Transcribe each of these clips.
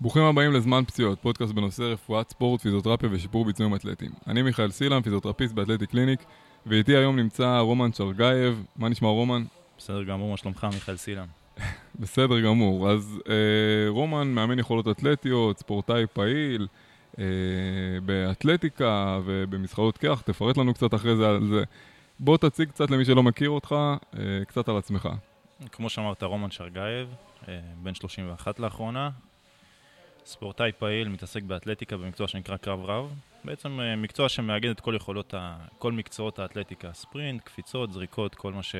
ברוכים הבאים לזמן פציעות, פודקאסט בנושא רפואת ספורט, פיזיותרפיה ושיפור ביצועים אתלטיים. אני מיכאל סילם, פיזיותרפיסט באתלטי קליניק, ואיתי היום נמצא רומן שרגייב. מה נשמע רומן? בסדר גמור, מה שלומך מיכאל סילם? בסדר גמור. אז אה, רומן מאמן יכולות אתלטיות, ספורטאי פעיל, אה, באתלטיקה ובמשחקות קרח, תפרט לנו קצת אחרי זה על זה. בוא תציג קצת למי שלא מכיר אותך, אה, קצת על עצמך. כמו שאמרת, רומן שרגייב, אה, בן 31 לאחרונה, ספורטאי פעיל, מתעסק באתלטיקה במקצוע שנקרא קרב רב. בעצם אה, מקצוע שמאגד את כל יכולות, ה... כל מקצועות האתלטיקה, ספרינט, קפיצות, זריקות, כל מה ש...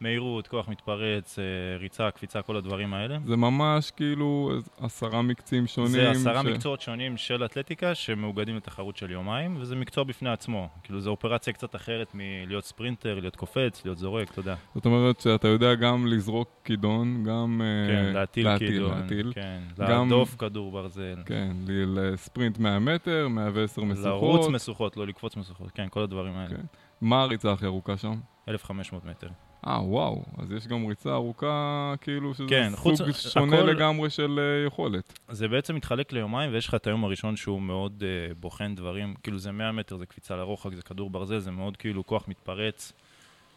מהירות, כוח מתפרץ, אה, ריצה, קפיצה, כל הדברים האלה. זה ממש כאילו עשרה מקצים שונים. זה עשרה ש... מקצועות שונים של אתלטיקה שמאוגדים לתחרות של יומיים, וזה מקצוע בפני עצמו. כאילו זו אופרציה קצת אחרת מלהיות ספרינטר, להיות קופץ, להיות זורק, אתה יודע. זאת אומרת שאתה יודע גם לזרוק כידון, גם... אה, כן, להטיל, להטיל כידון. להטיל. כן, גם... להדוף כדור ברזל. כן, לספרינט 100 מטר, 110 משוכות. לרוץ משוכות, לא לקפוץ משוכות, כן, כל הדברים האלה. כן. מה הריצה הכי ארוכה שם? 1,500 מטר. אה, וואו, אז יש גם ריצה ארוכה, כאילו, שזה כן, סוג חוץ, שונה הכל, לגמרי של uh, יכולת. זה בעצם מתחלק ליומיים, ויש לך את היום הראשון שהוא מאוד uh, בוחן דברים, כאילו זה 100 מטר, זה קפיצה לרוחק, זה כדור ברזל, זה מאוד כאילו כוח מתפרץ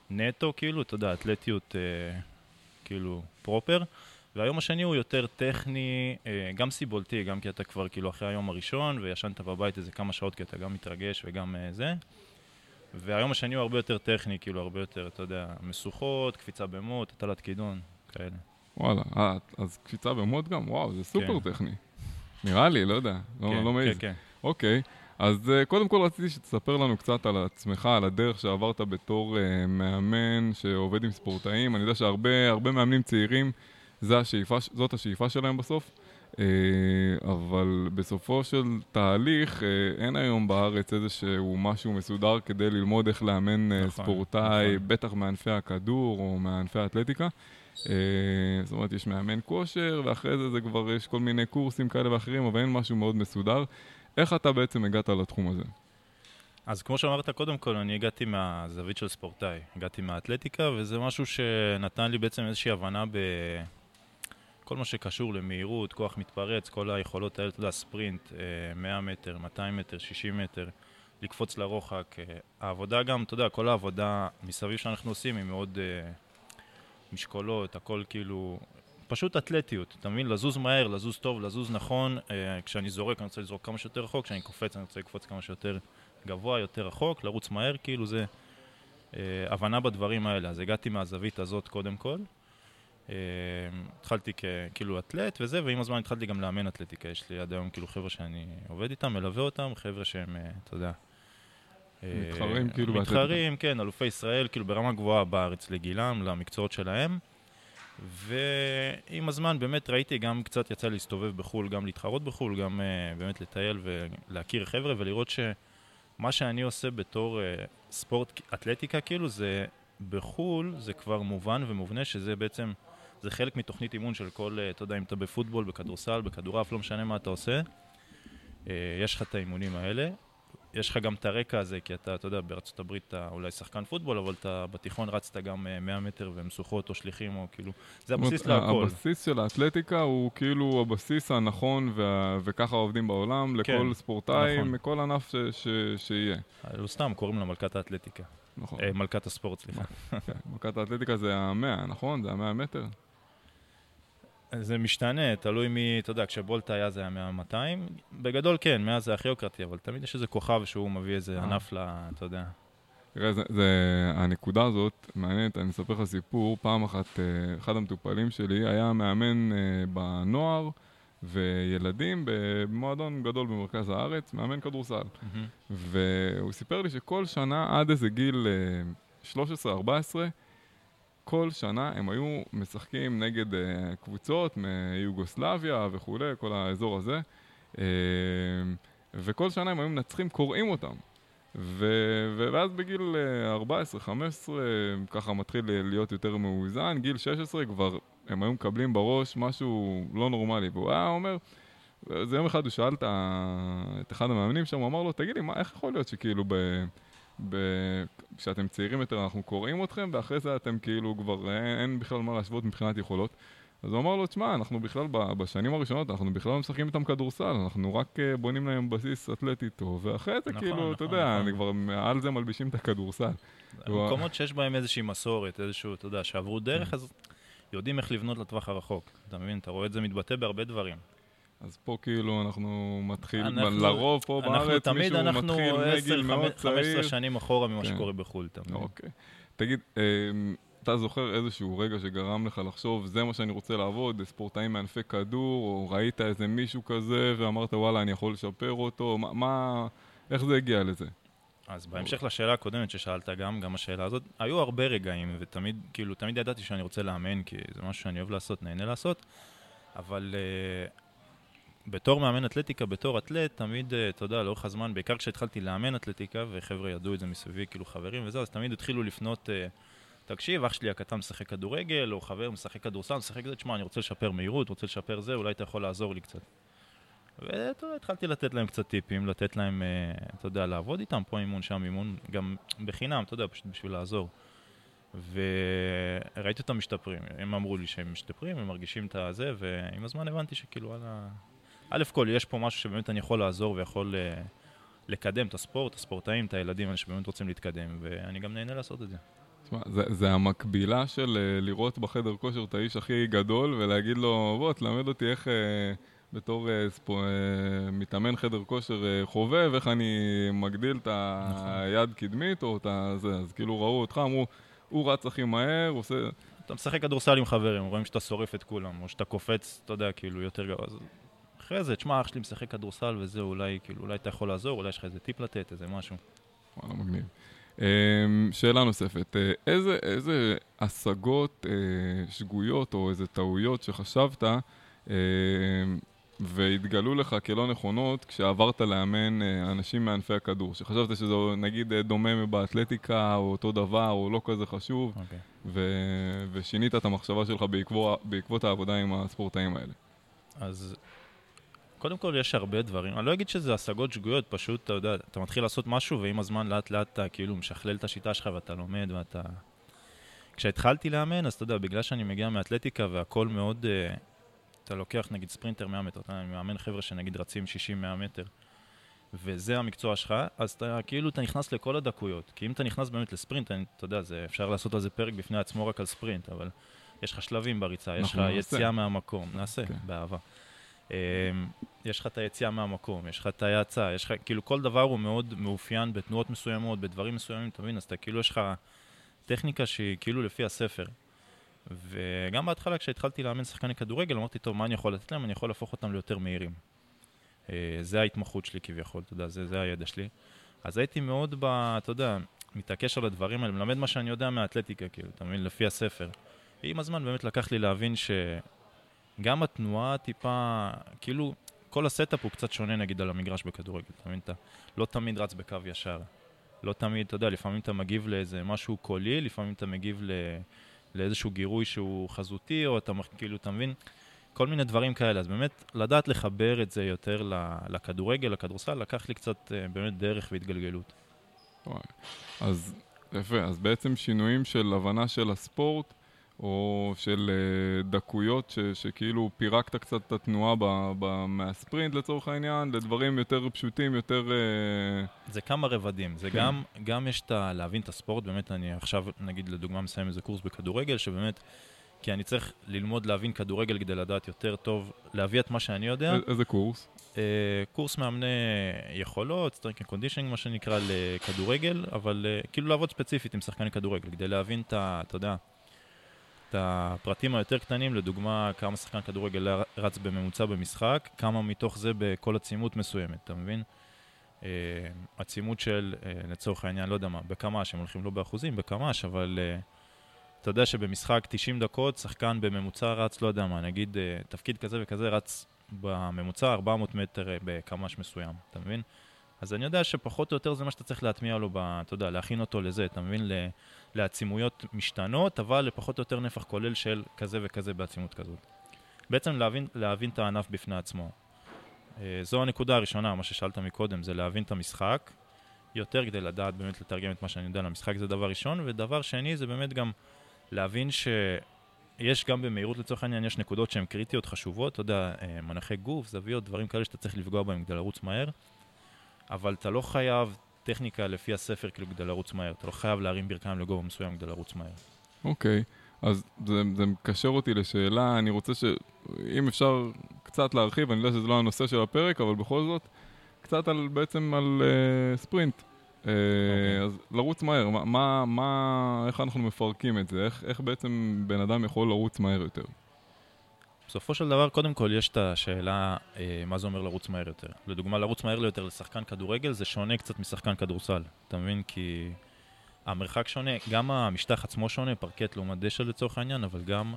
נטו, כאילו, אתה יודע, אתלטיות uh, כאילו פרופר. והיום השני הוא יותר טכני, uh, גם סיבולתי, גם כי אתה כבר כאילו אחרי היום הראשון, וישנת בבית איזה כמה שעות, כי אתה גם מתרגש וגם uh, זה. והיום השני הוא הרבה יותר טכני, כאילו הרבה יותר, אתה יודע, משוכות, קפיצה במוט, הטלת כידון, כאלה. וואלה, אה, אז קפיצה במוט גם? וואו, זה סופר כן. טכני. נראה לי, לא יודע, לא, כן, לא מעז. כן, כן. אוקיי, אז uh, קודם כל רציתי שתספר לנו קצת על עצמך, על הדרך שעברת בתור uh, מאמן שעובד עם ספורטאים. אני יודע שהרבה מאמנים צעירים, השאיפה, זאת השאיפה שלהם בסוף. אה, אבל בסופו של תהליך אה, אין היום בארץ איזשהו משהו מסודר כדי ללמוד איך לאמן אה, נכון, ספורטאי, נכון. בטח מענפי הכדור או מענפי האתלטיקה. זאת אומרת, יש מאמן כושר, ואחרי זה זה כבר יש כל מיני קורסים כאלה ואחרים, אבל אין משהו מאוד מסודר. איך אתה בעצם הגעת לתחום הזה? אז כמו שאמרת קודם כל, אני הגעתי מהזווית של ספורטאי. הגעתי מהאתלטיקה, וזה משהו שנתן לי בעצם איזושהי הבנה ב... כל מה שקשור למהירות, כוח מתפרץ, כל היכולות האלה, אתה יודע, ספרינט, 100 אה, מטר, 200 מטר, 60 מטר, לקפוץ לרוחק. אה, העבודה גם, אתה יודע, כל העבודה מסביב שאנחנו עושים היא מאוד uh, משקולות, הכל כאילו, פשוט אתלטיות, אתה מבין? לזוז מהר, לזוז טוב, לזוז נכון. כשאני זורק, אני רוצה לזרוק כמה שיותר רחוק, כשאני קופץ, אני רוצה לקפוץ כמה שיותר גבוה, יותר רחוק, לרוץ מהר, כאילו זה הבנה בדברים האלה. אז הגעתי מהזווית הזאת קודם כל. אמ, התחלתי כאילו אתלט וזה, ועם הזמן התחלתי גם לאמן אתלטיקה. יש לי עד היום כאילו חבר'ה שאני עובד איתם, מלווה אותם, חבר'ה שהם, אה, אתה יודע... אה, מתחרים כאילו באתלטיקה. מתחרים, כן, אלופי ישראל, כאילו ברמה גבוהה בארץ לגילם, למקצועות שלהם. ועם הזמן באמת ראיתי, גם קצת יצא להסתובב בחו"ל, גם להתחרות בחו"ל, גם uh, באמת לטייל ולהכיר חבר'ה ולראות שמה שאני עושה בתור uh, ספורט אתלטיקה, כאילו זה בחו"ל, זה כבר מובן ומובנה שזה בעצם זה חלק מתוכנית אימון של כל, אה, אתה יודע, אם אתה בפוטבול, בכדורסל, בכדורעף, לא משנה מה אתה עושה, אה, יש לך את האימונים האלה. יש לך גם את הרקע הזה, כי אתה, אתה יודע, בארצות הברית אתה אולי שחקן פוטבול, אבל אתה בתיכון רצת גם 100 אה, מטר ומשוכות או שליחים, או כאילו, זה הבסיס להכל. הבסיס של האתלטיקה הוא כאילו הבסיס הנכון, וה... וככה עובדים בעולם, לכל כן, ספורטאי, נכון. מכל ענף ש... ש... שיהיה. לא סתם, קוראים לה מלכת האתלטיקה. נכון. אה, מלכת הספורט, סליחה. כן, מלכת האתלטיקה זה המאה, נכון? זה המאה מטר? זה משתנה, תלוי מי, אתה יודע, כשבולט היה זה היה 100 200 בגדול כן, 100 זה הכי יוקרתי, אבל תמיד יש איזה כוכב שהוא מביא איזה אה. ענף ל... אתה יודע. תראה, זה, זה, הנקודה הזאת מעניינת, אני אספר לך סיפור. פעם אחת, אה, אחד המטופלים שלי היה מאמן אה, בנוער וילדים במועדון גדול במרכז הארץ, מאמן כדורסל. Mm-hmm. והוא סיפר לי שכל שנה, עד איזה גיל 13-14, כל שנה הם היו משחקים נגד uh, קבוצות מיוגוסלביה וכולי, כל האזור הזה, uh, וכל שנה הם היו מנצחים, קוראים אותם. ו- ואז בגיל 14-15 אה, ככה מתחיל להיות יותר מאוזן, גיל 16 כבר הם היו מקבלים בראש משהו לא נורמלי, והוא היה אומר, זה יום אחד הוא שאל את אחד המאמנים שם, הוא אמר לו, תגיד לי, מה, איך יכול להיות שכאילו ב... כשאתם צעירים יותר אנחנו קוראים אתכם, ואחרי זה אתם כאילו כבר, אין, אין בכלל מה להשוות מבחינת יכולות. אז הוא אמר לו, תשמע, אנחנו בכלל, בשנים הראשונות, אנחנו בכלל לא משחקים איתם כדורסל, אנחנו רק אה, בונים להם בסיס אתלטי טוב, ואחרי זה, נכון, כאילו, נכון, אתה יודע, נכון. אני כבר מעל זה מלבישים את הכדורסל. מקומות שיש בהם איזושהי מסורת, איזשהו, אתה יודע, שעברו דרך, כן. אז יודעים איך לבנות לטווח הרחוק. אתה מבין? אתה רואה את זה מתבטא בהרבה דברים. אז פה כאילו אנחנו מתחיל, אנחנו, לרוב פה בארץ מישהו אנחנו מתחיל מגיל מאוד צעיר. 15 שנים אחורה ממה כן. שקורה בחו"ל, מבין? אוקיי. תגיד, אמ, אתה זוכר איזשהו רגע שגרם לך לחשוב, זה מה שאני רוצה לעבוד, ספורטאים מענפי כדור, או ראית איזה מישהו כזה ואמרת, וואלה, אני יכול לשפר אותו, מה, מה איך זה הגיע לזה? אז בהמשך לשאלה הקודמת ששאלת גם, גם השאלה הזאת, היו הרבה רגעים, ותמיד, כאילו, תמיד ידעתי שאני רוצה לאמן, כי זה משהו שאני אוהב לעשות, נהנה לעשות, אבל uh, בתור מאמן אתלטיקה, בתור אתלט, תמיד, uh, אתה יודע, לאורך הזמן, בעיקר כשהתחלתי לאמן אתלטיקה, וחבר'ה ידעו את זה מסביבי, כאילו חברים וזה, אז תמיד התחילו לפנות... Uh, תקשיב, אח שלי הקטן משחק כדורגל, או חבר משחק כדורסל, משחק זה, תשמע, אני רוצה לשפר מהירות, רוצה לשפר זה, אולי אתה יכול לעזור לי קצת. ואתה יודע, התחלתי לתת להם קצת טיפים, לתת להם, אה, אתה יודע, לעבוד איתם, פה אימון, שם אימון, גם בחינם, אתה יודע, פשוט בשביל לעזור. וראיתי אותם משתפרים, הם אמרו לי שהם משתפרים, הם מרגישים את הזה, ועם הזמן הבנתי שכאילו, וואלה... א' כל, יש פה משהו שבאמת אני יכול לעזור ויכול uh, לקדם את הספורט, הספורטאים, את הילדים האלה שבאמת רוצים להתקדם, ואני גם נהנה לעשות את זה. תשמע, זה, זה המקבילה של uh, לראות בחדר כושר את האיש הכי גדול ולהגיד לו, בוא, תלמד אותי איך... Uh, בתור uh, ספו, uh, מתאמן חדר כושר uh, חובב, איך אני מגדיל את היד נכון. קדמית או את זה, אז כאילו ראו אותך, אמרו, הוא רץ הכי מהר, עושה... אתה משחק כדורסל עם חברים, רואים שאתה שורף את כולם, או שאתה קופץ, אתה יודע, כאילו, יותר גרוע. אחרי זה, תשמע, אח שלי משחק כדורסל וזה, אולי, כאילו, אולי אתה יכול לעזור, אולי יש לך איזה טיפ לתת, איזה משהו. וואלה, מגניב. אמ, שאלה נוספת, אה, איזה, איזה השגות אה, שגויות או איזה טעויות שחשבת אמ, והתגלו לך כלא נכונות כשעברת לאמן אה, אנשים מענפי הכדור, שחשבת שזה נגיד דומה באתלטיקה או אותו דבר או לא כזה חשוב, okay. אוקיי. ו- ושינית את המחשבה שלך בעקבות, בעקבות העבודה עם הספורטאים האלה. אז קודם כל יש הרבה דברים, אני לא אגיד שזה השגות שגויות, פשוט, אתה יודע, אתה מתחיל לעשות משהו ועם הזמן לאט לאט אתה כאילו משכלל את השיטה שלך ואתה לומד ואתה... כשהתחלתי לאמן, אז אתה יודע, בגלל שאני מגיע מאתלטיקה והכל מאוד... Uh, אתה לוקח נגיד ספרינטר 100 מטר, אתה מאמן חבר'ה שנגיד רצים 60-100 מטר, וזה המקצוע שלך, אז אתה כאילו אתה נכנס לכל הדקויות. כי אם אתה נכנס באמת לספרינט, אני, אתה יודע, זה, אפשר לעשות על זה פרק בפני עצמו רק על ספרינט, אבל יש לך שלבים בריצה, יש לך יציאה מהמקום, נעשה, okay. כן. באהבה. אמ, יש לך את היציאה מהמקום, יש לך את ההאצה, יש לך, כאילו כל דבר הוא מאוד מאופיין בתנועות מסוימות, בדברים מסוימים, אתה מבין? אז אתה כאילו יש לך טכניקה שהיא כאילו לפי הספר. וגם בהתחלה כשהתחלתי לאמן שחקני כדורגל, אמרתי, טוב, מה אני יכול לתת להם? אני יכול להפוך אותם ליותר מהירים. אה, זה ההתמחות שלי כביכול, אתה יודע, זה, זה הידע שלי. אז הייתי מאוד, ב, אתה יודע, מתעקש על הדברים האלה, מלמד מה שאני יודע מהאתלטיקה, כאילו, אתה מבין? לפי הספר. עם הזמן באמת לקח לי להבין ש... גם התנועה טיפה, כאילו, כל ה setup הוא קצת שונה נגיד על המגרש בכדורגל, אתה מבין? אתה לא תמיד רץ בקו ישר. לא תמיד, אתה יודע, לפעמים אתה מגיב לאיזה משהו קולי, לפעמים אתה מגיב ל... לאיזשהו גירוי שהוא חזותי, או אתה כאילו, אתה מבין? כל מיני דברים כאלה. אז באמת, לדעת לחבר את זה יותר לכדורגל, לכדורסל, לקח לי קצת אה, באמת דרך והתגלגלות. אז יפה, אז בעצם שינויים של הבנה של הספורט, או של uh, דקויות ש, שכאילו פירקת קצת את התנועה ב, ב, מהספרינט לצורך העניין, לדברים יותר פשוטים, יותר... Uh... זה כמה רבדים. זה כן. גם, גם יש את ה... להבין את הספורט, באמת אני עכשיו, נגיד לדוגמה, מסיים איזה קורס בכדורגל, שבאמת... כי אני צריך ללמוד להבין כדורגל כדי לדעת יותר טוב, להביא את מה שאני יודע. איזה קורס? Uh, קורס מאמני יכולות, strength and conditioning, מה שנקרא, לכדורגל, אבל uh, כאילו לעבוד ספציפית עם שחקני כדורגל, כדי להבין את ה... אתה יודע, הפרטים היותר קטנים, לדוגמה, כמה שחקן כדורגל רץ בממוצע במשחק, כמה מתוך זה בכל עצימות מסוימת, אתה מבין? Uh, עצימות של, uh, לצורך העניין, לא יודע מה, בקמ"ש, הם הולכים לא באחוזים, בקמ"ש, אבל uh, אתה יודע שבמשחק 90 דקות, שחקן בממוצע רץ, לא יודע מה, נגיד תפקיד כזה וכזה רץ בממוצע 400 מטר בקמ"ש מסוים, אתה מבין? אז אני יודע שפחות או יותר זה מה שאתה צריך להטמיע לו, ב, אתה יודע, להכין אותו לזה, אתה מבין? לעצימויות משתנות, אבל לפחות או יותר נפח כולל של כזה וכזה בעצימות כזאת. בעצם להבין, להבין את הענף בפני עצמו. אה, זו הנקודה הראשונה, מה ששאלת מקודם, זה להבין את המשחק יותר כדי לדעת באמת לתרגם את מה שאני יודע למשחק, זה דבר ראשון, ודבר שני זה באמת גם להבין ש... יש גם במהירות לצורך העניין, יש נקודות שהן קריטיות, חשובות, אתה יודע, מנחי גוף, זוויות, דברים כאלה שאתה צריך לפגוע בהם כדי לרוץ מהר, אבל אתה לא חייב טכניקה לפי הספר כאילו כדי לרוץ מהר, אתה לא חייב להרים ברכיים לגובה מסוים כדי לרוץ מהר. אוקיי, okay. אז זה, זה מקשר אותי לשאלה, אני רוצה ש... אם אפשר קצת להרחיב, אני יודע שזה לא הנושא של הפרק, אבל בכל זאת, קצת על, בעצם על uh, ספרינט. Uh, okay. אז לרוץ מהר, מה, מה, מה, איך אנחנו מפרקים את זה? איך, איך בעצם בן אדם יכול לרוץ מהר יותר? בסופו של דבר, קודם כל יש את השאלה אה, מה זה אומר לרוץ מהר יותר. לדוגמה, לרוץ מהר יותר לשחקן כדורגל זה שונה קצת משחקן כדורסל. אתה מבין? כי המרחק שונה, גם המשטח עצמו שונה, פרקט לעומת דשא לצורך העניין, אבל גם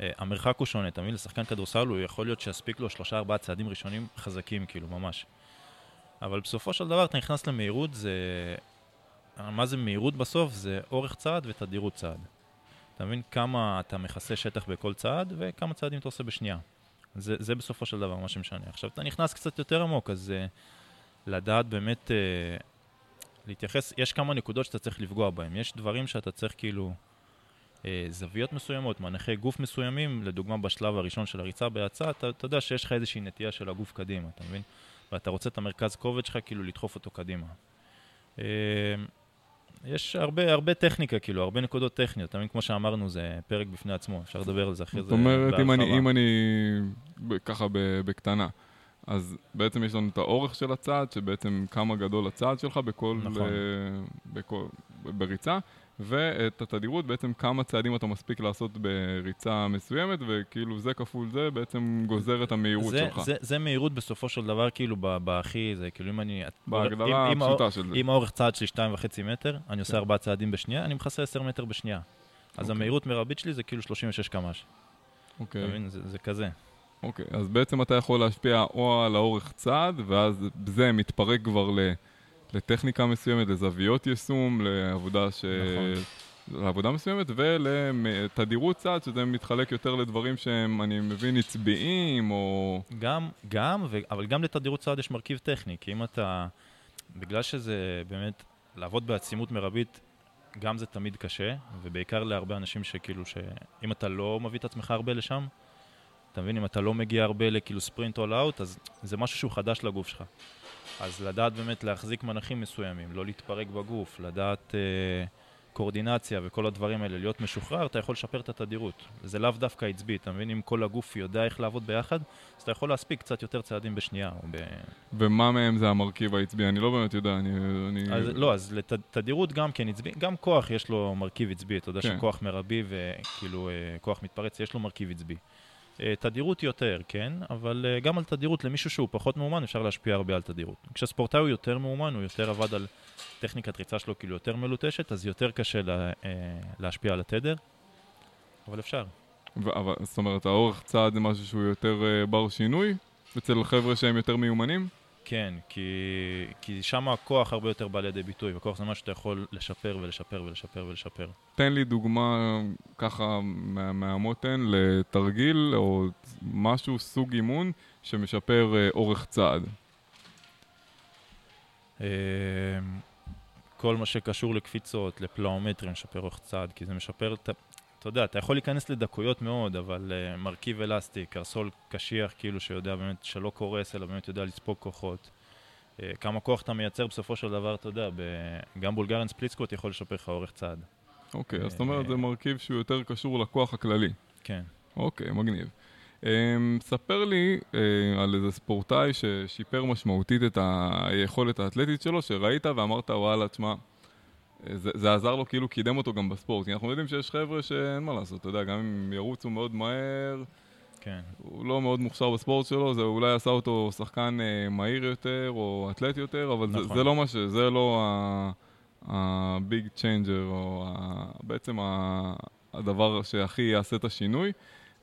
אה, המרחק הוא שונה. אתה מבין? לשחקן כדורסל הוא יכול להיות שיספיק לו שלושה ארבעה צעדים ראשונים חזקים, כאילו, ממש. אבל בסופו של דבר אתה נכנס למהירות, זה... מה זה מהירות בסוף? זה אורך צעד ותדירות צעד. אתה מבין כמה אתה מכסה שטח בכל צעד וכמה צעדים אתה עושה בשנייה. זה, זה בסופו של דבר מה שמשנה. עכשיו אתה נכנס קצת יותר עמוק, אז uh, לדעת באמת uh, להתייחס, יש כמה נקודות שאתה צריך לפגוע בהן. יש דברים שאתה צריך כאילו uh, זוויות מסוימות, מנחי גוף מסוימים, לדוגמה בשלב הראשון של הריצה בהאצה, אתה, אתה יודע שיש לך איזושהי נטייה של הגוף קדימה, אתה מבין? ואתה רוצה את המרכז כובד שלך כאילו לדחוף אותו קדימה. Uh, יש הרבה, הרבה טכניקה, כאילו, הרבה נקודות טכניות. תמיד כמו שאמרנו, זה פרק בפני עצמו, אפשר לדבר על זה אחרי זה. זאת אומרת, אם אני, אם אני ככה בקטנה, אז בעצם יש לנו את האורך של הצעד, שבעצם כמה גדול הצעד שלך בכל, נכון. uh, בכל, בריצה, ואת התדירות, בעצם כמה צעדים אתה מספיק לעשות בריצה מסוימת, וכאילו זה כפול זה בעצם גוזר את המהירות זה, שלך. זה, זה מהירות בסופו של דבר, כאילו, בהכי, זה כאילו אם אני... בהגדרה הפשוטה של זה. אם האורך צעד שלי 2.5 מטר, אני עושה 4 כן. צעדים בשנייה, אני מכסה 10 מטר בשנייה. אז אוקיי. המהירות מרבית שלי זה כאילו 36 קמ"ש. אוקיי. אתה מבין? זה, זה כזה. אוקיי, אז בעצם אתה יכול להשפיע או על האורך צעד, ואז זה מתפרק כבר ל... לטכניקה מסוימת, לזוויות יישום, לעבודה ש... נכון. לעבודה מסוימת ולתדירות צעד, שזה מתחלק יותר לדברים שהם, אני מבין, עצביים או... גם, גם, ו... אבל גם לתדירות צעד יש מרכיב טכני, כי אם אתה, בגלל שזה באמת, לעבוד בעצימות מרבית, גם זה תמיד קשה, ובעיקר להרבה אנשים שכאילו, שאם אתה לא מביא את עצמך הרבה לשם, אתה מבין, אם אתה לא מגיע הרבה לכאילו ספרינט אול אאוט, אז זה משהו שהוא חדש לגוף שלך. אז לדעת באמת להחזיק מנחים מסוימים, לא להתפרק בגוף, לדעת אה, קואורדינציה וכל הדברים האלה, להיות משוחרר, אתה יכול לשפר את התדירות. זה לאו דווקא עצבי, אתה מבין? אם כל הגוף יודע איך לעבוד ביחד, אז אתה יכול להספיק קצת יותר צעדים בשנייה. ב... ומה מהם זה המרכיב העצבי? אני לא באמת יודע, אני... אני... אז, לא, אז לתדירות גם כן עצבי, גם כוח יש לו מרכיב עצבי, אתה יודע כן. שכוח מרבי וכאילו אה, כוח מתפרץ, יש לו מרכיב עצבי. אה, תדירות יותר, כן, אבל אה, גם על תדירות למישהו שהוא פחות מאומן אפשר להשפיע הרבה על תדירות. כשספורטאי הוא יותר מאומן, הוא יותר עבד על טכניקת ריצה שלו כאילו יותר מלוטשת, אז יותר קשה לה, אה, להשפיע על התדר, אבל אפשר. ו- אבל, זאת אומרת, האורך צעד זה משהו שהוא יותר בר שינוי אצל חבר'ה שהם יותר מיומנים? כן, כי, כי שם הכוח הרבה יותר בא לידי ביטוי, וכוח זה משהו שאתה יכול לשפר ולשפר ולשפר ולשפר. תן לי דוגמה ככה מהמותן לתרגיל או משהו, סוג אימון, שמשפר אה, אורך צעד. אה, כל מה שקשור לקפיצות, לפלאומטרים, משפר אורך צעד, כי זה משפר את אתה יודע, אתה יכול להיכנס לדקויות מאוד, אבל uh, מרכיב אלסטי, קרסול קשיח, כאילו שיודע באמת שלא קורס, אלא באמת יודע לספוג כוחות. Uh, כמה כוח אתה מייצר בסופו של דבר, אתה יודע, ב... גם בולגרן ספליטסקוט יכול לשפר לך אורך צעד. אוקיי, אז זאת אומרת, זה מרכיב שהוא יותר קשור לכוח הכללי. כן. אוקיי, מגניב. Um, ספר לי uh, על איזה ספורטאי ששיפר משמעותית את היכולת האתלטית שלו, שראית ואמרת, וואלה, תשמע, זה, זה עזר לו, כאילו קידם אותו גם בספורט. כי אנחנו יודעים שיש חבר'ה שאין מה לעשות, אתה יודע, גם אם ירוצו מאוד מהר, כן. הוא לא מאוד מוכשר בספורט שלו, זה אולי עשה אותו שחקן אה, מהיר יותר או אתלט יותר, אבל נכון. זה, זה לא מה ש... זה לא ה big changer, או ה, בעצם ה, הדבר שהכי יעשה את השינוי.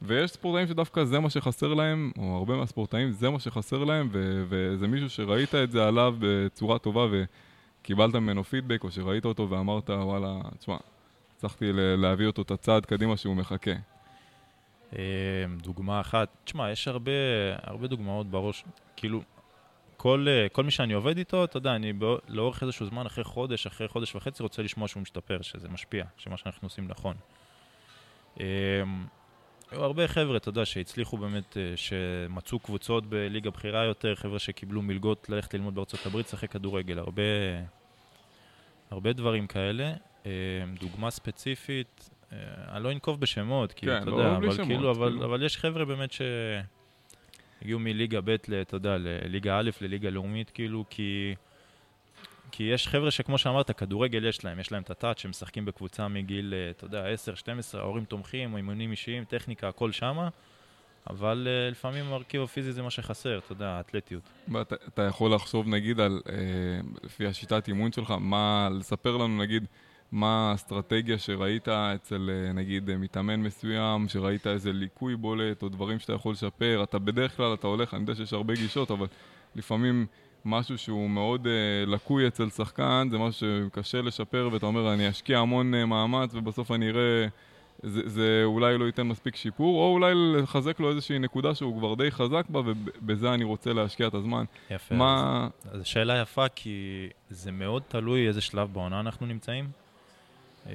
ויש ספורטאים שדווקא זה מה שחסר להם, או הרבה מהספורטאים זה מה שחסר להם, ו- וזה מישהו שראית את זה עליו בצורה טובה, קיבלת ממנו פידבק, או שראית אותו ואמרת, וואלה, תשמע, הצלחתי להביא אותו את הצעד קדימה שהוא מחכה. אמ, דוגמה אחת, תשמע, יש הרבה, הרבה דוגמאות בראש, כאילו, כל, כל מי שאני עובד איתו, אתה יודע, אני בא, לאורך איזשהו זמן, אחרי חודש, אחרי חודש וחצי, רוצה לשמוע שהוא משתפר, שזה משפיע, שמה שאנחנו עושים נכון. היו הרבה חבר'ה, אתה יודע, שהצליחו באמת, שמצאו קבוצות בליגה בכירה יותר, חבר'ה שקיבלו מלגות ללכת ללמוד בארצות הברית, לשחק כדורגל, הרבה, הרבה דברים כאלה. דוגמה ספציפית, אני לא אנקוב בשמות, כי כן, אתה לא יודע, אבל שמות, כאילו, אבל, כאילו. אבל יש חבר'ה באמת שהגיעו מליגה ב', אתה יודע, לליגה א', לליגה לאומית, כאילו, כי... כי יש חבר'ה שכמו שאמרת, כדורגל יש להם, יש להם את הטאט שהם משחקים בקבוצה מגיל, אה, אתה יודע, 10, 12, ההורים תומכים, אימונים אישיים, טכניקה, הכל שמה, אבל uh, לפעמים המרכיב הפיזי זה מה שחסר, אתה יודע, האתלטיות. אתה יכול לחשוב נגיד על, אה, לפי השיטת אימון שלך, מה, לספר לנו נגיד מה האסטרטגיה שראית אצל אה, נגיד מתאמן מסוים, שראית איזה ליקוי בולט או דברים שאתה יכול לשפר, אתה בדרך כלל, אתה הולך, אני יודע שיש הרבה גישות, אבל לפעמים משהו שהוא מאוד uh, לקוי אצל שחקן, זה משהו שקשה לשפר, ואתה אומר, אני אשקיע המון uh, מאמץ, ובסוף אני אראה, זה, זה אולי לא ייתן מספיק שיפור, או אולי לחזק לו איזושהי נקודה שהוא כבר די חזק בה, ובזה אני רוצה להשקיע את הזמן. יפה. מה... אז, אז שאלה יפה, כי זה מאוד תלוי איזה שלב בעונה אנחנו נמצאים. Uh,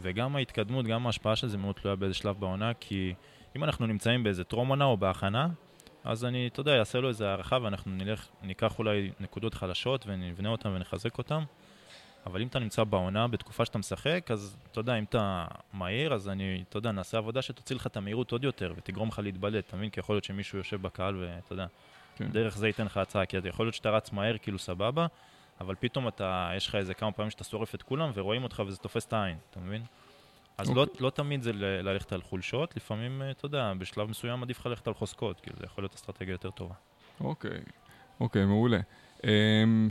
וגם ההתקדמות, גם ההשפעה של זה מאוד תלויה באיזה שלב בעונה, כי אם אנחנו נמצאים באיזה טרום עונה או בהכנה, אז אני, אתה יודע, אעשה לו איזה הערכה ואנחנו נלך, ניקח אולי נקודות חלשות ונבנה אותן ונחזק אותן. אבל אם אתה נמצא בעונה, בתקופה שאתה משחק, אז אתה יודע, אם אתה מהיר, אז אני, אתה יודע, נעשה עבודה שתוציא לך את המהירות עוד יותר ותגרום לך להתבלט, אתה מבין? כי יכול להיות שמישהו יושב בקהל ואתה יודע, כן. דרך זה ייתן לך הצעה, כי יכול להיות שאתה רץ מהר, כאילו סבבה, אבל פתאום אתה, יש לך איזה כמה פעמים שאתה שורף את כולם ורואים אותך וזה תופס את העין, אתה מבין? אז okay. לא, אוקיי. לא תמיד זה ללכת על חולשות, לפעמים, אה, אתה יודע, בשלב מסוים עדיף לך ללכת על חוזקות, כאילו זה יכול להיות אסטרטגיה יותר טובה. אוקיי, okay. אוקיי, okay, מעולה. Um,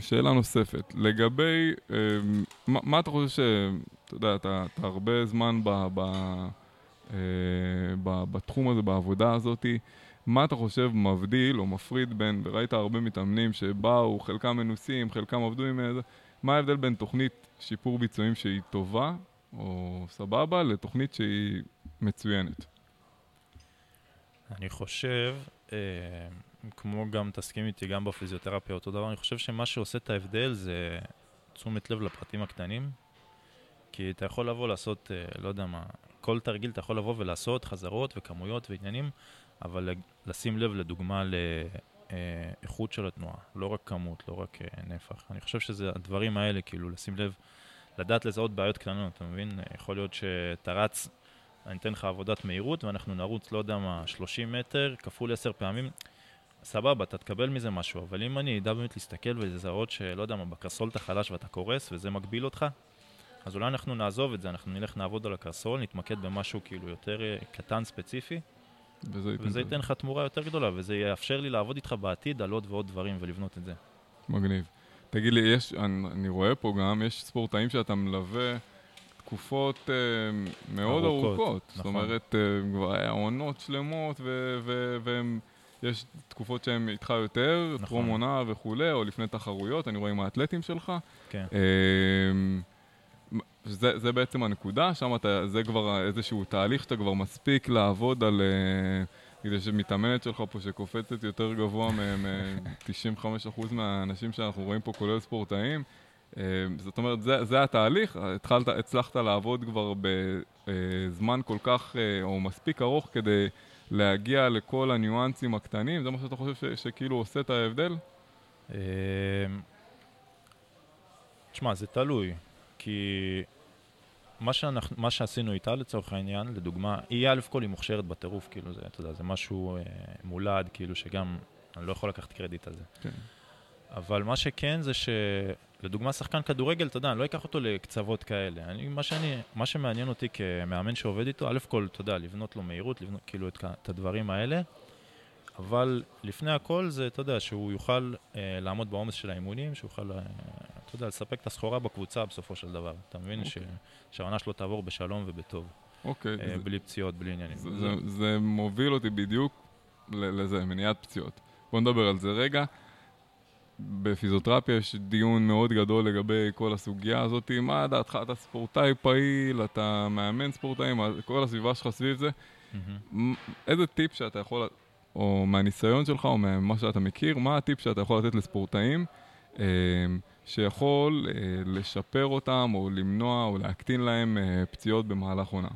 שאלה נוספת, לגבי, um, מה, מה אתה חושב ש... אתה יודע, אתה, אתה הרבה זמן ב, ב, uh, ב, בתחום הזה, בעבודה הזאת, מה אתה חושב מבדיל או מפריד בין, וראית הרבה מתאמנים שבאו, חלקם מנוסים, חלקם עבדו עם איזה, מה ההבדל בין תוכנית שיפור ביצועים שהיא טובה או סבבה לתוכנית שהיא מצוינת. אני חושב, אה, כמו גם תסכים איתי גם בפיזיותרפיה אותו דבר, אני חושב שמה שעושה את ההבדל זה תשומת לב לפרטים הקטנים, כי אתה יכול לבוא לעשות, אה, לא יודע מה, כל תרגיל אתה יכול לבוא ולעשות חזרות וכמויות ועניינים, אבל לשים לב לדוגמה לאיכות אה, של התנועה, לא רק כמות, לא רק אה, נפח. אני חושב שזה הדברים האלה, כאילו לשים לב לדעת לזהות בעיות קטנות, אתה מבין? יכול להיות שאתה רץ, אני אתן לך עבודת מהירות ואנחנו נרוץ, לא יודע מה, 30 מטר כפול 10 פעמים, סבבה, אתה תקבל מזה משהו, אבל אם אני אדע באמת להסתכל ולזהות שלא יודע מה, בקרסול אתה חלש ואתה קורס וזה מגביל אותך, אז אולי אנחנו נעזוב את זה, אנחנו נלך נעבוד על הקרסול, נתמקד במשהו כאילו יותר אה, קטן ספציפי, וזה וזה ייתן לך תמורה יותר גדולה, וזה יאפשר לי לעבוד איתך בעתיד על עוד ועוד דברים ולבנות את זה. מגניב. תגיד לי, יש, אני, אני רואה פה גם, יש ספורטאים שאתה מלווה תקופות אה, מאוד ארוכות. ארוכות. נכון. זאת אומרת, אה, כבר היה עונות שלמות, ויש תקופות שהן איתך יותר, נכון. טרום עונה וכולי, או לפני תחרויות, אני רואה עם האתלטים שלך. כן. אה, זה, זה בעצם הנקודה, שם אתה, זה כבר איזשהו תהליך שאתה כבר מספיק לעבוד על... אה, כדי שמתאמנת שלך פה שקופצת יותר גבוה מ-95% מהאנשים שאנחנו רואים פה, כולל ספורטאים. אה, זאת אומרת, זה, זה התהליך, התחלת, הצלחת לעבוד כבר בזמן כל כך, אה, או מספיק ארוך כדי להגיע לכל הניואנסים הקטנים, זה מה שאתה חושב ש, שכאילו עושה את ההבדל? אה, תשמע, זה תלוי, כי מה, שאנחנו, מה שעשינו איתה לצורך העניין, לדוגמה, היא א' כל היא מוכשרת בטירוף, כאילו זה, אתה יודע, זה משהו אה, מולד, כאילו שגם, אני לא יכול לקחת קרדיט על זה. כן. אבל מה שכן זה שלדוגמה שחקן כדורגל, אתה יודע, אני לא אקח אותו לקצוות כאלה. אני, מה, שאני, מה שמעניין אותי כמאמן שעובד איתו, א' כל, אתה יודע, לבנות לו מהירות, לבנות כאילו את, את הדברים האלה. אבל לפני הכל זה, אתה יודע, שהוא יוכל אה, לעמוד בעומס של האימונים, שהוא יוכל, אה, אתה יודע, לספק את הסחורה בקבוצה בסופו של דבר. אתה מבין? Okay. אוקיי. שהעונה שלו תעבור בשלום ובטוב. אוקיי. Okay, אה, בלי פציעות, בלי עניינים. זה, זה, זה מוביל אותי בדיוק לזה, מניעת פציעות. בוא נדבר על זה רגע. בפיזיותרפיה יש דיון מאוד גדול לגבי כל הסוגיה הזאת. מה דעתך? אתה ספורטאי פעיל, אתה מאמן ספורטאים, כל הסביבה שלך סביב זה. Mm-hmm. איזה טיפ שאתה יכול או מהניסיון שלך, או ממה שאתה מכיר, מה הטיפ שאתה יכול לתת לספורטאים אה, שיכול אה, לשפר אותם, או למנוע, או להקטין להם אה, פציעות במהלך עונה?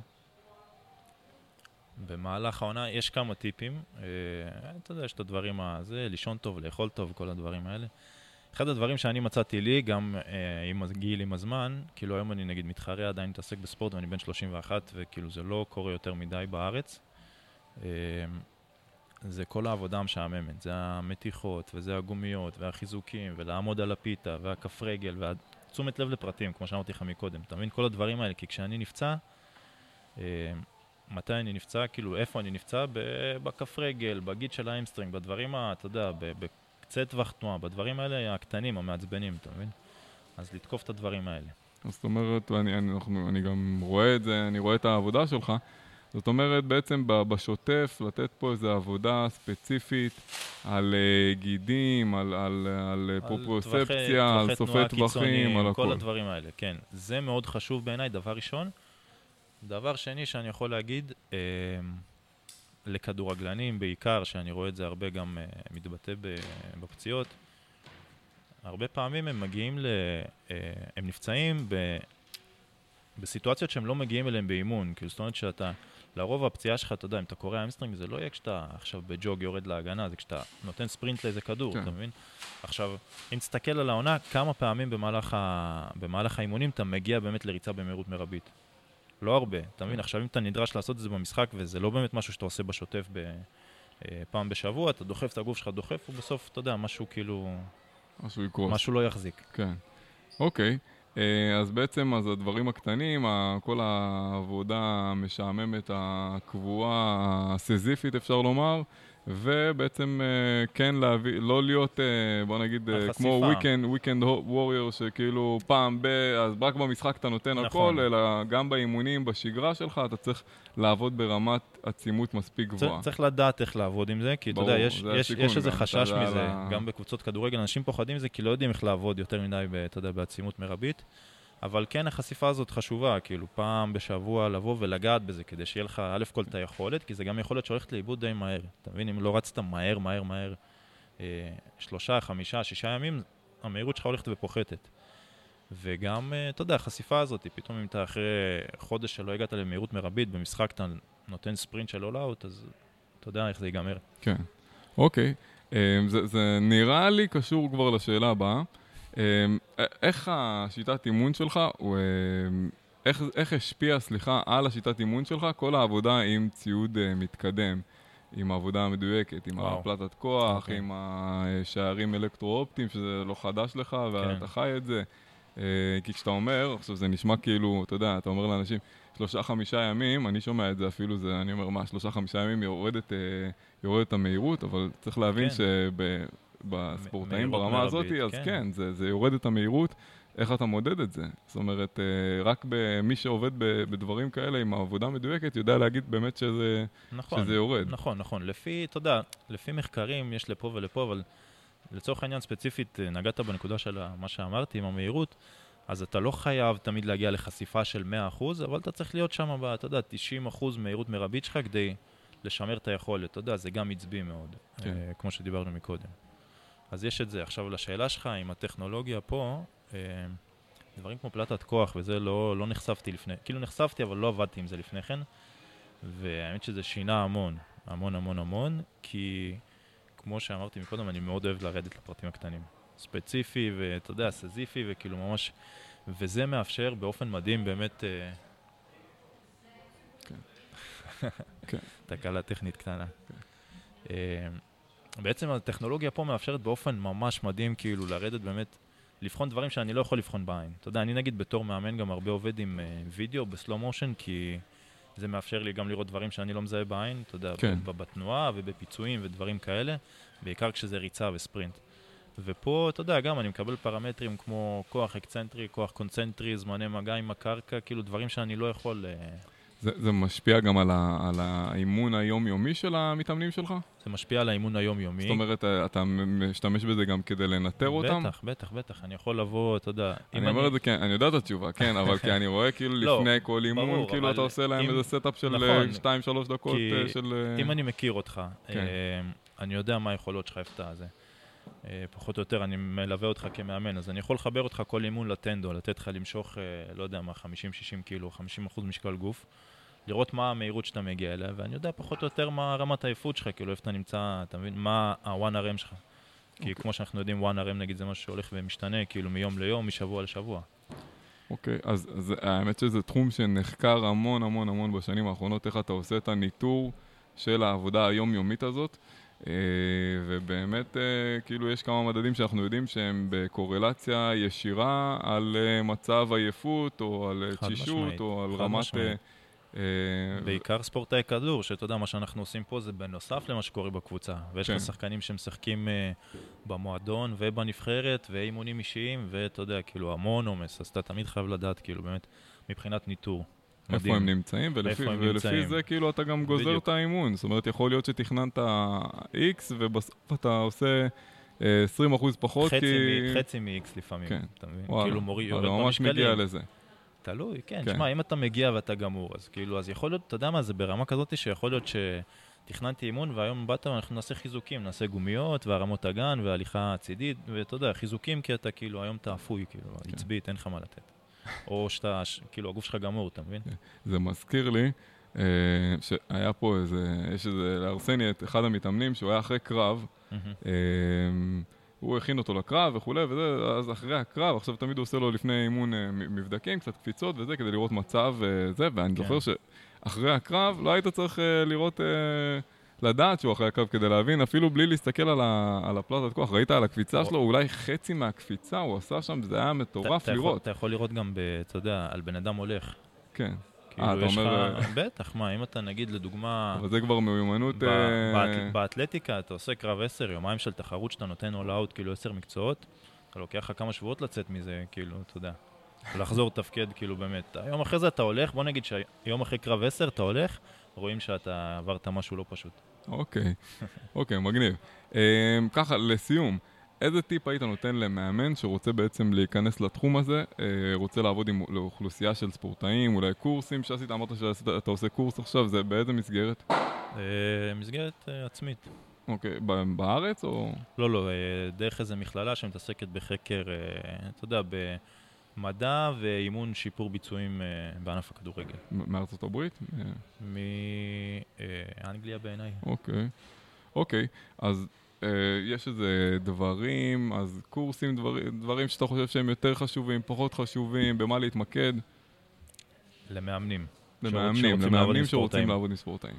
במהלך העונה יש כמה טיפים. אה, אתה יודע, יש את הדברים הזה, לישון טוב, לאכול טוב, כל הדברים האלה. אחד הדברים שאני מצאתי לי, גם אה, עם הגיל, עם הזמן, כאילו היום אני נגיד מתחרה, עדיין מתעסק בספורט ואני בן 31, וכאילו זה לא קורה יותר מדי בארץ. אה, זה כל העבודה המשעממת, זה המתיחות, וזה הגומיות, והחיזוקים, ולעמוד על הפיתה, והכף רגל, והתשומת לב לפרטים, כמו שאמרתי לך מקודם. אתה מבין? כל הדברים האלה, כי כשאני נפצע, אה, מתי אני נפצע, כאילו איפה אני נפצע, בכף רגל, בגיד של ה hamstring, בדברים, אתה יודע, בקצה טווח תנועה, בדברים האלה הקטנים, המעצבנים, אתה מבין? אז לתקוף את הדברים האלה. זאת אומרת, ואני אני, אנחנו, אני גם רואה את זה, אני רואה את העבודה שלך. זאת אומרת, בעצם בשוטף, לתת פה איזו עבודה ספציפית על uh, גידים, על, על, על, על פרופרוספציה, על סופי טווחים, על הכול. כל הדברים האלה, כן. זה מאוד חשוב בעיניי, דבר ראשון. דבר שני שאני יכול להגיד, אה, לכדורגלנים בעיקר, שאני רואה את זה הרבה גם אה, מתבטא בפציעות, הרבה פעמים הם מגיעים ל... אה, הם נפצעים ב... בסיטואציות שהם לא מגיעים אליהם באימון. כאילו, זאת אומרת שאתה, לרוב הפציעה שלך, אתה יודע, אם אתה קורע hamstring, זה לא יהיה כשאתה עכשיו בג'וג יורד להגנה, זה כשאתה נותן ספרינט לאיזה כדור, כן. אתה מבין? עכשיו, אם תסתכל על העונה, כמה פעמים במהלך, ה... במהלך האימונים אתה מגיע באמת לריצה במהירות מרבית. לא הרבה, אתה מבין? עכשיו אם אתה נדרש לעשות את זה במשחק, וזה לא באמת משהו שאתה עושה בשוטף ב... אה, פעם בשבוע, אתה דוחף את הגוף שלך, דוחף, ובסוף, אתה יודע, משהו כאילו... משהו יקרוס. משהו לא יחזיק. כן. אוקיי. אה, אז בעצם, אז הדברים הקטנים, כל העבודה המשעממת, הקבועה, הסזיפית, אפשר לומר, ובעצם uh, כן להביא, לא להיות, uh, בוא נגיד, uh, כמו weekend, weekend warrior, שכאילו פעם ב... אז רק במשחק אתה נותן נכון. הכל, אלא גם באימונים, בשגרה שלך, אתה צריך לעבוד ברמת עצימות מספיק גבוהה. צריך לדעת איך לעבוד עם זה, כי ברור, אתה יודע, יש, יש, יש איזה חשש מזה, ה... גם בקבוצות כדורגל, אנשים פוחדים מזה, כי לא יודעים איך לעבוד יותר מדי, אתה יודע, בעצימות מרבית. אבל כן, החשיפה הזאת חשובה, כאילו פעם בשבוע לבוא ולגעת בזה, כדי שיהיה לך א' כל את היכולת, כי זה גם יכולת שהולכת לאיבוד די מהר. אתה מבין, אם לא רצת מהר, מהר, מהר, אה, שלושה, חמישה, שישה ימים, המהירות שלך הולכת ופוחתת. וגם, אה, אתה יודע, החשיפה הזאת, פתאום אם אתה אחרי חודש שלא הגעת למהירות מרבית, במשחק אתה נותן ספרינט של אול אאוט, אז אתה יודע איך זה ייגמר. כן, אוקיי. אה, זה, זה נראה לי קשור כבר לשאלה הבאה. אמ, איך השיטת אימון שלך, אמ, איך, איך השפיע, סליחה, על השיטת אימון שלך כל העבודה עם ציוד אה, מתקדם, עם העבודה המדויקת, עם וואו. הפלטת כוח, okay. אוקיי. עם השערים אלקטרו-אופטיים, שזה לא חדש לך ואתה כן. חי את זה. אה, כי כשאתה אומר, עכשיו זה נשמע כאילו, אתה יודע, אתה אומר לאנשים, שלושה חמישה ימים, אני שומע את זה אפילו, זה, אני אומר, מה, שלושה חמישה ימים יורדת, אה, יורדת המהירות, אבל צריך להבין כן. בספורטאים ברמה הזאת, אז כן, כן זה, זה יורד את המהירות. איך אתה מודד את זה? זאת אומרת, אה, רק מי שעובד בדברים כאלה עם העבודה מדויקת, יודע להגיד באמת שזה, נכון, שזה יורד. נכון, נכון. לפי, אתה יודע, לפי מחקרים יש לפה ולפה, אבל לצורך העניין ספציפית, אה, נגעת בנקודה של מה שאמרתי עם המהירות, אז אתה לא חייב תמיד להגיע לחשיפה של 100%, אבל אתה צריך להיות שם, אתה יודע, 90% מהירות מרבית שלך כדי לשמר את היכולת. אתה יודע, זה גם עצבי מאוד, כן. אה, כמו שדיברנו מקודם. אז יש את זה. עכשיו, לשאלה שלך, עם הטכנולוגיה פה, אה, דברים כמו פלטת כוח, וזה לא, לא נחשפתי לפני, כאילו נחשפתי, אבל לא עבדתי עם זה לפני כן, והאמת שזה שינה המון, המון המון המון, כי כמו שאמרתי מקודם, אני מאוד אוהב לרדת לפרטים הקטנים. ספציפי, ואתה יודע, סזיפי, וכאילו ממש... וזה מאפשר באופן מדהים באמת... אה, כן. כן. תקלה טכנית קטנה. בעצם הטכנולוגיה פה מאפשרת באופן ממש מדהים, כאילו, לרדת באמת, לבחון דברים שאני לא יכול לבחון בעין. אתה יודע, אני נגיד בתור מאמן גם הרבה עובד עם uh, וידאו בסלואו מושן, כי זה מאפשר לי גם לראות דברים שאני לא מזהה בעין, אתה יודע, כן. בתנועה ובפיצויים ודברים כאלה, בעיקר כשזה ריצה וספרינט. ופה, אתה יודע, גם אני מקבל פרמטרים כמו כוח אקצנטרי, כוח קונצנטרי, זמני מגע עם הקרקע, כאילו דברים שאני לא יכול... אה, זה, זה משפיע גם על, ה, על האימון היומיומי של המתאמנים שלך? זה משפיע על האימון היומיומי. זאת אומרת, אתה משתמש בזה גם כדי לנטר אותם? בטח, בטח, בטח. אני יכול לבוא, אתה יודע... אני אומר אני... את זה, כן, אני יודע את התשובה, כן, אבל כי אני רואה כאילו לא, לפני כל אימון, ברור, כאילו אתה עושה להם אם... איזה setup של 2-3 נכון, דקות כי של... אם אני מכיר אותך, כן. אה, אני יודע מה היכולות שלך, איפה אתה זה. אה, פחות או יותר אני מלווה אותך כמאמן, אז אני יכול לחבר אותך כל אימון לטנדו, לתת לך למשוך, אה, לא יודע מה, 50-60 קילו, 50% משקל גוף. לראות מה המהירות שאתה מגיע אליה, ואני יודע פחות או יותר מה רמת העייפות שלך, כאילו איפה אתה נמצא, אתה מבין? מה ה-one RM שלך. כי okay. אוקיי. כמו שאנחנו יודעים, one RM נגיד זה משהו שהולך ומשתנה, כאילו מיום ליום, משבוע לשבוע. אוקיי, okay, אז, אז האמת שזה תחום שנחקר המון המון המון בשנים האחרונות, איך אתה עושה את הניטור של העבודה היומיומית הזאת. Uh, ובאמת, uh, כאילו, יש כמה מדדים שאנחנו יודעים שהם בקורלציה ישירה על uh, מצב עייפות, או על תשישות, או על רמת... משמעית. אה, בעיקר ספורטאי כדור, שאתה יודע, מה שאנחנו עושים פה זה בנוסף למה שקורה בקבוצה. ויש לך כן. שחקנים שמשחקים uh, במועדון ובנבחרת, ואימונים אישיים, ואתה יודע, כאילו, המון עומס, אז אתה תמיד חייב לדעת, כאילו, באמת, מבחינת ניטור. מדהים. איפה הם נמצאים, ולפי, הם ולפי נמצאים. זה כאילו אתה גם גוזר בדיוק. את האימון. זאת אומרת, יכול להיות שתכננת X, ובסוף אתה עושה... 20% פחות, חצי כי... חצי מ-X לפעמים, כן. אתה מבין? וואלה, כאילו מוריד, יורד במשקלים. ממש מגיע לזה. תלוי, כן. כן. שמע, אם אתה מגיע ואתה גמור, אז כאילו, אז יכול להיות, אתה יודע מה, זה ברמה כזאת שיכול להיות שתכננתי אימון והיום באת ואנחנו נעשה חיזוקים, נעשה גומיות והרמות אגן והליכה צידית, ואתה יודע, חיזוקים כי אתה כאילו, היום אתה אפוי, כאילו, כן. עצבית, אין לך מה לתת. או שאתה, כאילו, הגוף שלך גמור, אתה מבין? כן. זה מזכיר לי אה, שהיה פה איזה, יש איזה, לארסני את אחד המתאמנים שהוא היה אחרי קרב. הוא הכין אותו לקרב וכולי, וזה, אז אחרי הקרב, עכשיו תמיד הוא עושה לו לפני אימון אה, מבדקים, קצת קפיצות וזה, כדי לראות מצב וזה, אה, ואני כן. זוכר שאחרי הקרב לא היית צריך אה, לראות, לדעת שהוא אחרי הקרב כדי להבין, אפילו בלי להסתכל על, ה, על הפלטת כוח, ראית על הקפיצה שלו, אולי חצי מהקפיצה הוא עשה שם, זה היה מטורף לראות. אתה יכול לראות גם, אתה יודע, על בן אדם הולך. כן. כאילו, אה, אתה אומר... לך... בטח, מה, אם אתה נגיד לדוגמה... אבל זה כבר מיומנות... אה, באתלטיקה אתה עושה קרב 10, יומיים של תחרות שאתה נותן all out, כאילו 10 מקצועות, אתה לוקח לך כמה שבועות לצאת מזה, כאילו, אתה יודע. לחזור לתפקד, כאילו, באמת. היום אחרי זה אתה הולך, בוא נגיד שיום אחרי קרב 10 אתה הולך, רואים שאתה עברת משהו לא פשוט. אוקיי, אוקיי, מגניב. אה, ככה, לסיום. איזה טיפ היית נותן למאמן שרוצה בעצם להיכנס לתחום הזה, אה, רוצה לעבוד עם אוכלוסייה של ספורטאים, אולי קורסים שעשית, אמרת שאתה עושה קורס עכשיו, זה באיזה מסגרת? אה, מסגרת אה, עצמית. אוקיי, בארץ או? לא, לא, דרך איזה מכללה שמתעסקת בחקר, אתה יודע, במדע ואימון שיפור ביצועים בענף הכדורגל. מארצות הברית? מאנגליה בעיניי. אוקיי, אוקיי, אז... אה, יש איזה דברים, אז קורסים, דבר, דברים שאתה חושב שהם יותר חשובים, פחות חשובים, במה להתמקד? למאמנים. למאמנים, למאמנים שרוצים לעבוד עם ספורטאים.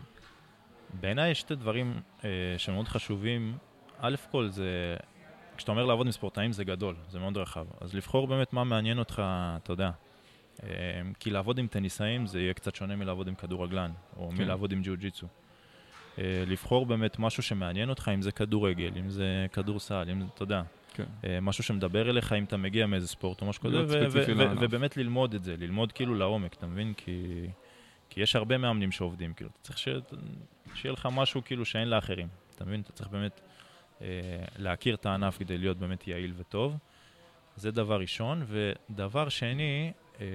בעיניי יש שתי דברים אה, שמאוד חשובים. א' כל זה, כשאתה אומר לעבוד עם ספורטאים זה גדול, זה מאוד רחב. אז לבחור באמת מה מעניין אותך, אתה יודע. אה, כי לעבוד עם טניסאים זה יהיה קצת שונה מלעבוד עם כדורגלן, או כן. מלעבוד עם ג'יו-ג'יצו. אה, לבחור באמת משהו שמעניין אותך, אם זה כדורגל, אם זה כדורסל, אם אתה יודע, כן. אה, משהו שמדבר אליך, אם אתה מגיע מאיזה ספורט או משהו כזה, ובאמת ללמוד את זה, ללמוד כאילו לעומק, אתה מבין? כי, כי יש הרבה מאמנים שעובדים, כאילו, אתה צריך ש... שיהיה לך משהו כאילו שאין לאחרים, אתה מבין? אתה צריך באמת אה, להכיר את הענף כדי להיות באמת יעיל וטוב. זה דבר ראשון, ודבר שני, אה,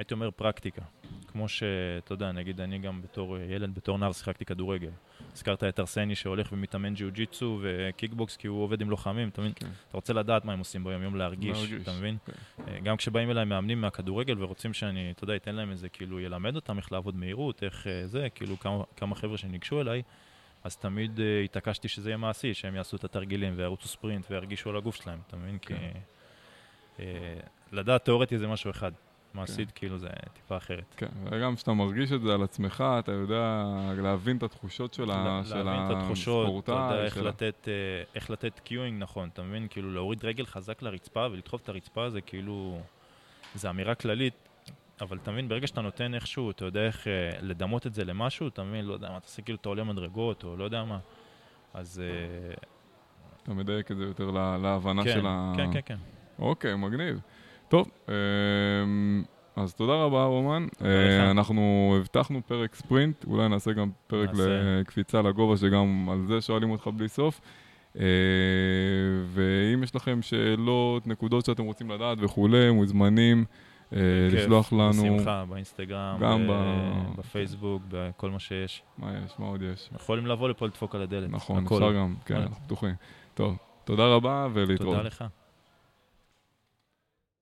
הייתי אומר פרקטיקה. כמו שאתה יודע, נגיד אני גם בתור ילד, בתור נער שיחקתי כדורגל. הזכרת את ארסני שהולך ומתאמן ג'יו-ג'יצו וקיקבוקס כי הוא עובד עם לוחמים, אתה מבין? כן. אתה רוצה לדעת מה הם עושים ביום יום להרגיש, להרגיש, אתה מבין? כן. גם כשבאים אליי מאמנים מהכדורגל ורוצים שאני, אתה יודע, אתן להם איזה, כאילו, ילמד אותם איך לעבוד מהירות, איך אה, זה, כאילו כמה, כמה חבר'ה שניגשו אליי, אז תמיד uh, התעקשתי שזה יהיה מעשי, שהם יעשו את התרגילים וירוצו ספרינט וירגישו על הגוף שלהם, אתה מבין? כן. כי uh, לדעת תיאורטי זה משהו אחד. מעשית, כן. כאילו זה טיפה אחרת. כן, וגם כשאתה מרגיש את זה על עצמך, אתה יודע להבין את התחושות של, ה, של להבין את התחושות, אתה יודע איך, של... לתת, אה, איך לתת קיואינג נכון, אתה מבין? כאילו להוריד רגל חזק לרצפה ולדחוף את הרצפה זה כאילו, זה אמירה כללית, אבל אתה מבין, ברגע שאתה נותן איכשהו, אתה יודע איך אה, לדמות את זה למשהו, אתה מבין, לא יודע מה, אתה עושה כאילו, אתה עולה מדרגות, או לא יודע מה, אז... אה, אתה מדייק את זה יותר להבנה כן, של ה... כן, כן, כן. אוקיי, מגניב. טוב, אמ, אז תודה רבה, רומן. אה, אנחנו הבטחנו פרק ספרינט, אולי נעשה גם פרק לקפיצה לגובה, שגם על זה שואלים אותך בלי סוף. אה, ואם יש לכם שאלות, נקודות שאתם רוצים לדעת וכולי, מוזמנים אה, לשלוח לנו. בשמחה, באינסטגרם, גם בפייסבוק, בכל מה שיש. מה יש? מה עוד יש? יכולים לבוא לפה לדפוק על הדלת. נכון, אפשר גם, כן, אנחנו פתוחים. טוב, תודה רבה ולהתראות. תודה לך.